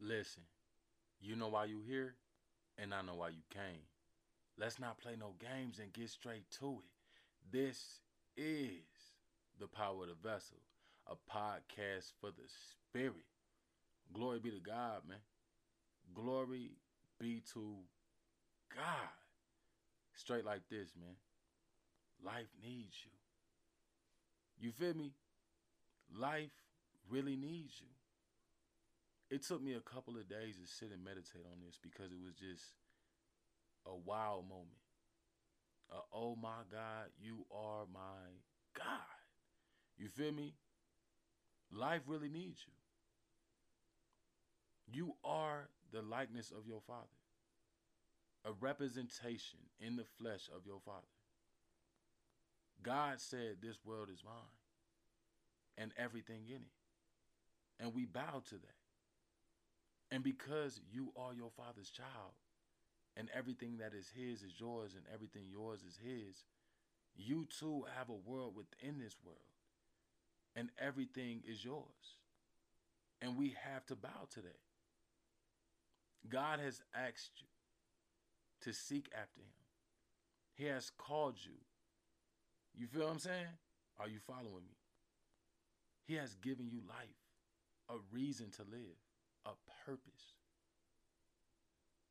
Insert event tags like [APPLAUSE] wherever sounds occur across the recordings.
Listen, you know why you here, and I know why you came. Let's not play no games and get straight to it. This is the power of the vessel, a podcast for the spirit. Glory be to God, man. Glory be to God. Straight like this, man. Life needs you. You feel me? Life really needs you. It took me a couple of days to sit and meditate on this because it was just a wow moment. A, oh my God, you are my God. You feel me? Life really needs you. You are the likeness of your Father, a representation in the flesh of your Father. God said, This world is mine and everything in it. And we bow to that. And because you are your Father's child, and everything that is His is yours, and everything yours is His, you too have a world within this world, and everything is yours. And we have to bow to that. God has asked you to seek after Him, He has called you. You feel what I'm saying? Are you following me? He has given you life, a reason to live, a purpose.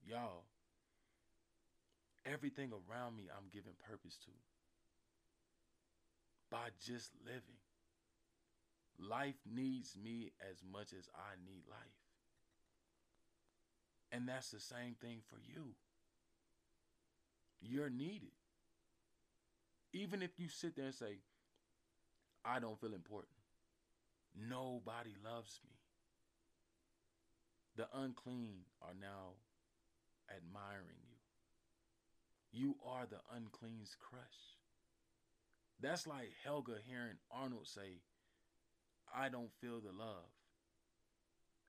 Y'all, everything around me I'm giving purpose to by just living. Life needs me as much as I need life. And that's the same thing for you. You're needed. Even if you sit there and say, I don't feel important, nobody loves me. The unclean are now admiring you. You are the unclean's crush. That's like Helga hearing Arnold say, I don't feel the love.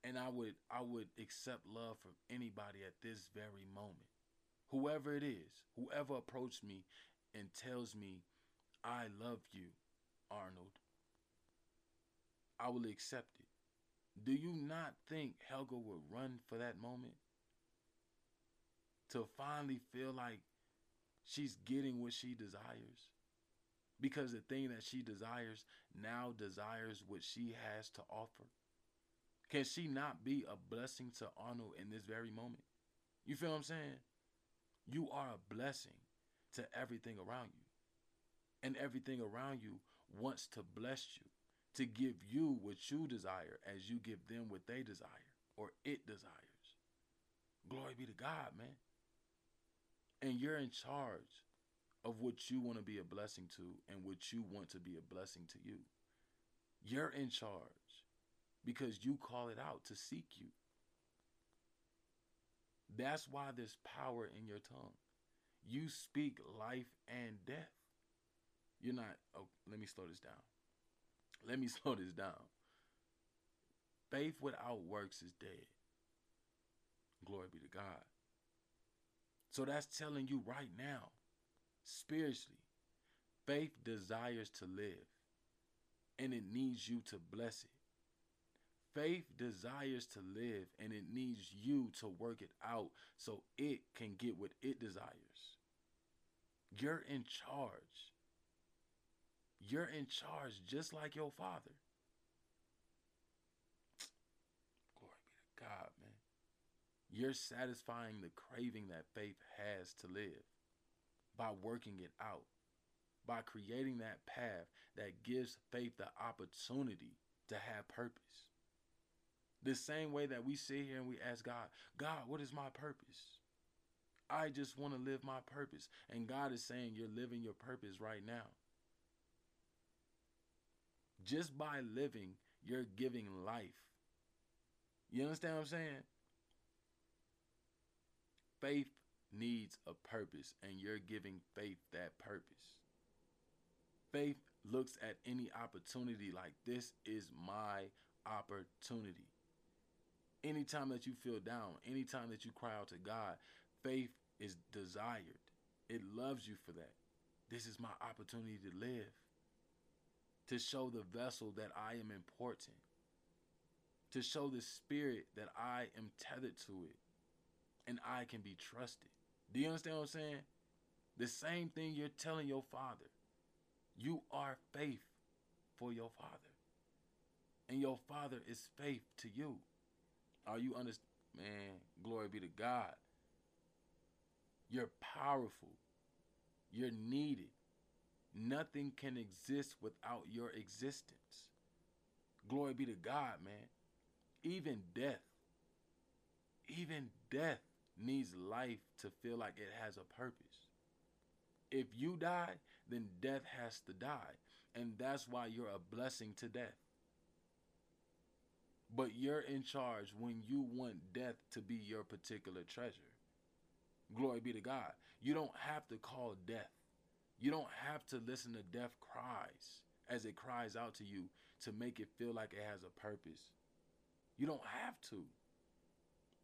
And I would I would accept love from anybody at this very moment. Whoever it is, whoever approached me and tells me, I love you, Arnold, I will accept it. Do you not think Helga would run for that moment? To finally feel like she's getting what she desires? Because the thing that she desires now desires what she has to offer. Can she not be a blessing to Arnold in this very moment? You feel what I'm saying? You are a blessing to everything around you. And everything around you wants to bless you, to give you what you desire as you give them what they desire or it desires. Glory be to God, man. And you're in charge of what you want to be a blessing to and what you want to be a blessing to you. You're in charge because you call it out to seek you. That's why there's power in your tongue. You speak life and death. You're not, oh, let me slow this down. Let me [LAUGHS] slow this down. Faith without works is dead. Glory be to God. So that's telling you right now, spiritually, faith desires to live and it needs you to bless it. Faith desires to live and it needs you to work it out so it can get what it desires. You're in charge. You're in charge just like your father. Glory be to God, man. You're satisfying the craving that faith has to live by working it out, by creating that path that gives faith the opportunity to have purpose. The same way that we sit here and we ask God, God, what is my purpose? I just want to live my purpose. And God is saying, You're living your purpose right now. Just by living, you're giving life. You understand what I'm saying? Faith needs a purpose, and you're giving faith that purpose. Faith looks at any opportunity like this is my opportunity. Anytime that you feel down, anytime that you cry out to God, faith is desired. It loves you for that. This is my opportunity to live, to show the vessel that I am important. to show the spirit that I am tethered to it and I can be trusted. Do you understand what I'm saying? The same thing you're telling your father. You are faith for your father. And your father is faith to you. Are you understand? Man, glory be to God. You're powerful. You're needed. Nothing can exist without your existence. Glory be to God, man. Even death, even death needs life to feel like it has a purpose. If you die, then death has to die. And that's why you're a blessing to death. But you're in charge when you want death to be your particular treasure. Glory be to God. You don't have to call death. You don't have to listen to death cries as it cries out to you to make it feel like it has a purpose. You don't have to.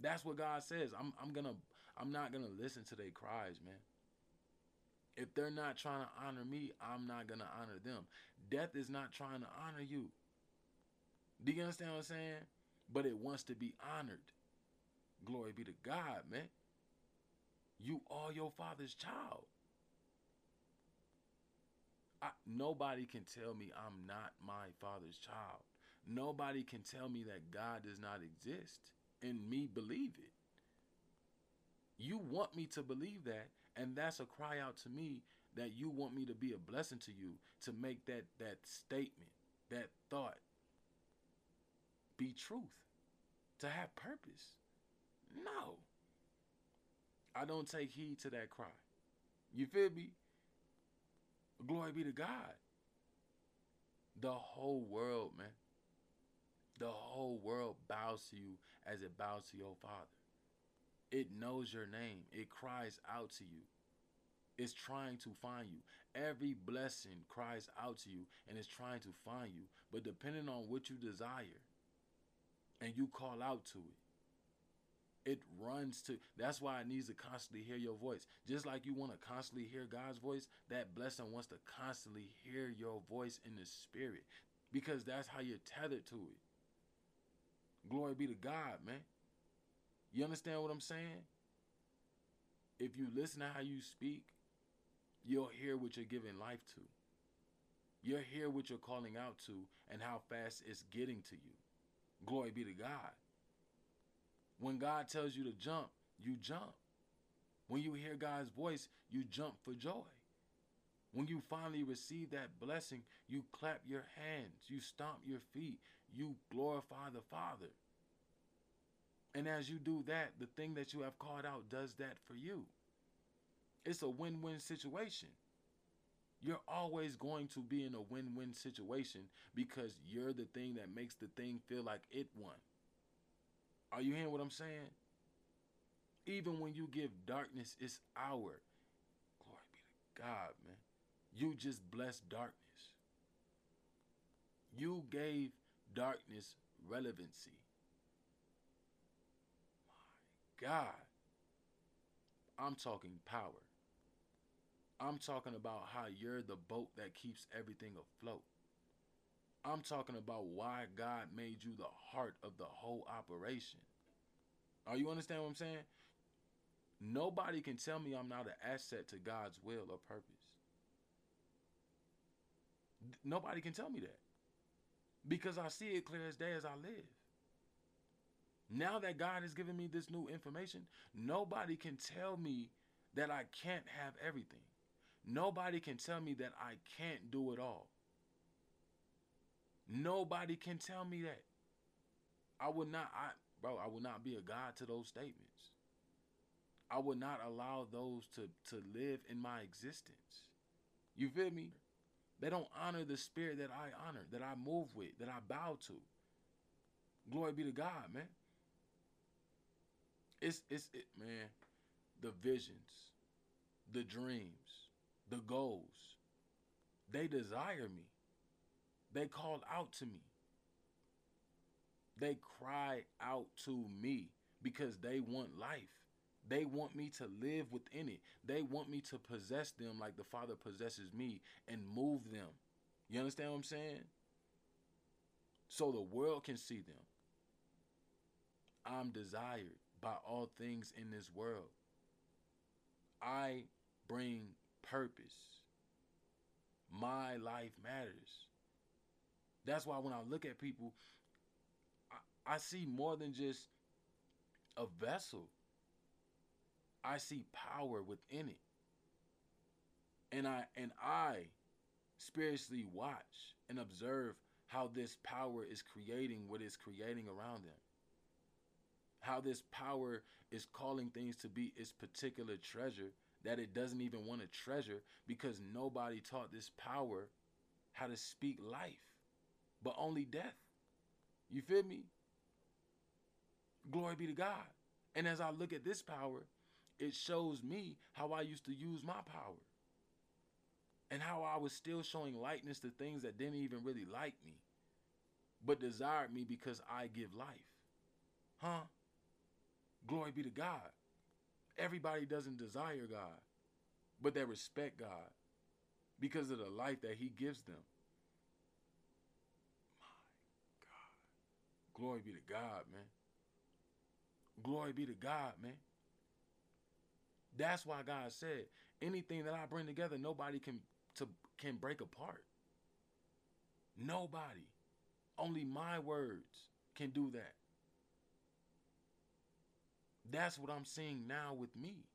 That's what God says. I'm I'm gonna I'm not gonna listen to their cries, man. If they're not trying to honor me, I'm not gonna honor them. Death is not trying to honor you. Do you understand what I'm saying? But it wants to be honored. Glory be to God, man. You are your father's child. Nobody can tell me I'm not my father's child. Nobody can tell me that God does not exist and me believe it. You want me to believe that, and that's a cry out to me that you want me to be a blessing to you to make that that statement, that thought be truth, to have purpose. No. I don't take heed to that cry. You feel me? Glory be to God. The whole world, man. The whole world bows to you as it bows to your father. It knows your name. It cries out to you. It's trying to find you. Every blessing cries out to you and is trying to find you. But depending on what you desire and you call out to it, it runs to that's why it needs to constantly hear your voice. Just like you want to constantly hear god's voice that blessing wants to constantly hear your voice in the spirit. Because that's how you're tethered to it. Glory be to god man. You understand what i'm saying? If you listen to how you speak you'll hear what you're giving life to. You'll hear what you're calling out to and how fast it's getting to you. Glory be to god when God tells you to jump, you jump. When you hear God's voice, you jump for joy. When you finally receive that blessing, you clap your hands, you stomp your feet, you glorify the Father. And as you do that, the thing that you have called out does that for you. It's a win win situation. You're always going to be in a win win situation because you're the thing that makes the thing feel like it won. Are you hearing what I'm saying? Even when you give darkness its hour, glory be to God, man. You just blessed darkness. You gave darkness relevancy. My God. I'm talking power. I'm talking about how you're the boat that keeps everything afloat. I'm talking about why God made you the heart of the whole operation. Are you understand what I'm saying? Nobody can tell me I'm not an asset to God's will or purpose. Nobody can tell me that. Because I see it clear as day as I live. Now that God has given me this new information, nobody can tell me that I can't have everything. Nobody can tell me that I can't do it all. Nobody can tell me that. I would not I bro, I would not be a God to those statements. I would not allow those to to live in my existence. You feel me? They don't honor the spirit that I honor, that I move with, that I bow to. Glory be to God, man. It's it's it, man, the visions, the dreams, the goals. They desire me. They called out to me. They cry out to me because they want life. They want me to live within it. They want me to possess them like the Father possesses me and move them. You understand what I'm saying? So the world can see them. I'm desired by all things in this world. I bring purpose. My life matters. That's why when I look at people, I, I see more than just a vessel. I see power within it. And I and I spiritually watch and observe how this power is creating what is creating around them. How this power is calling things to be its particular treasure that it doesn't even want to treasure because nobody taught this power how to speak life, but only death. You feel me? Glory be to God. And as I look at this power, it shows me how I used to use my power and how I was still showing likeness to things that didn't even really like me, but desired me because I give life. Huh? Glory be to God. Everybody doesn't desire God, but they respect God because of the life that He gives them. My God. Glory be to God, man. Glory be to God, man. That's why God said, anything that I bring together, nobody can to can break apart. Nobody. Only my words can do that. That's what I'm seeing now with me.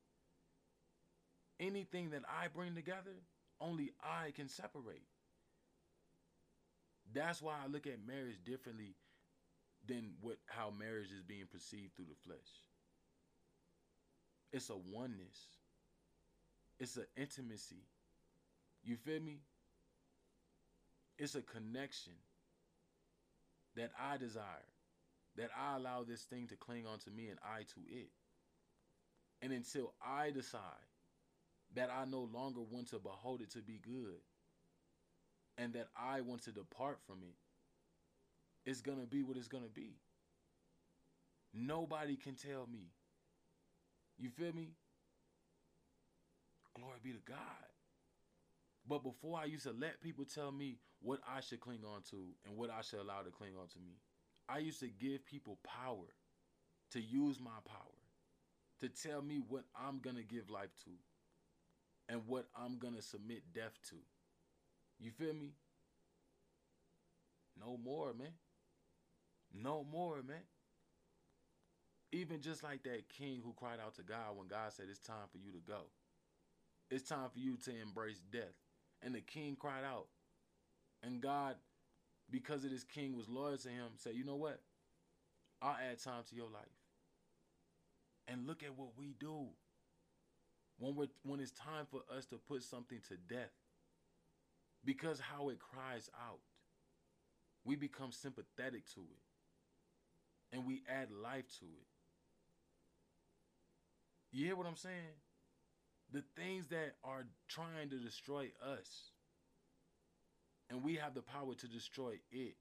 Anything that I bring together, only I can separate. That's why I look at marriage differently than what how marriage is being perceived through the flesh. It's a oneness. It's an intimacy. You feel me? It's a connection that I desire, that I allow this thing to cling onto me and I to it. And until I decide that I no longer want to behold it to be good and that I want to depart from it, it's going to be what it's going to be. Nobody can tell me. You feel me? Glory be to God. But before I used to let people tell me what I should cling on to and what I should allow to cling on to me, I used to give people power to use my power to tell me what I'm going to give life to and what I'm going to submit death to. You feel me? No more, man. No more, man. Even just like that king who cried out to God when God said, It's time for you to go. It's time for you to embrace death. And the king cried out. And God, because of this king was loyal to him, said, You know what? I'll add time to your life. And look at what we do. When we're when it's time for us to put something to death. Because how it cries out. We become sympathetic to it. And we add life to it. You hear what I'm saying? the things that are trying to destroy us. And we have the power to destroy it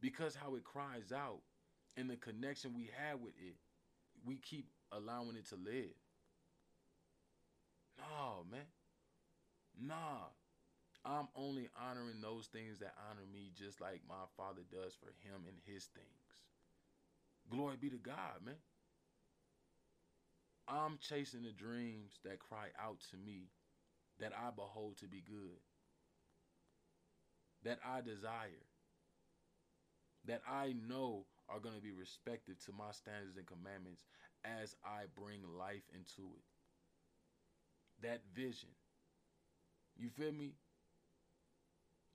because how it cries out and the connection we have with it, we keep allowing it to live. No, man. Nah. I'm only honoring those things that honor me just like my father does for him and his things. Glory be to God, man. I'm chasing the dreams that cry out to me that I behold to be good, that I desire, that I know are going to be respective to my standards and commandments as I bring life into it. That vision. You feel me?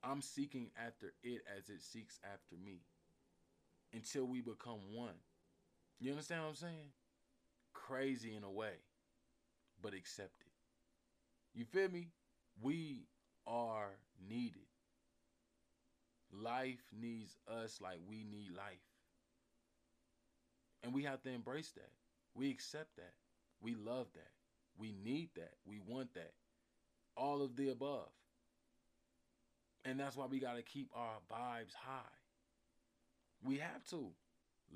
I'm seeking after it as it seeks after me until we become one. You understand what I'm saying? crazy in a way, but accept it. You feel me? We are needed. Life needs us like we need life. And we have to embrace that. We accept that. We love that. We need that. We want that. All of the above. And that's why we got to keep our vibes high. We have to.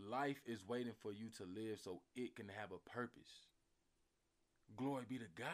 Life is waiting for you to live so it can have a purpose. Glory be to God.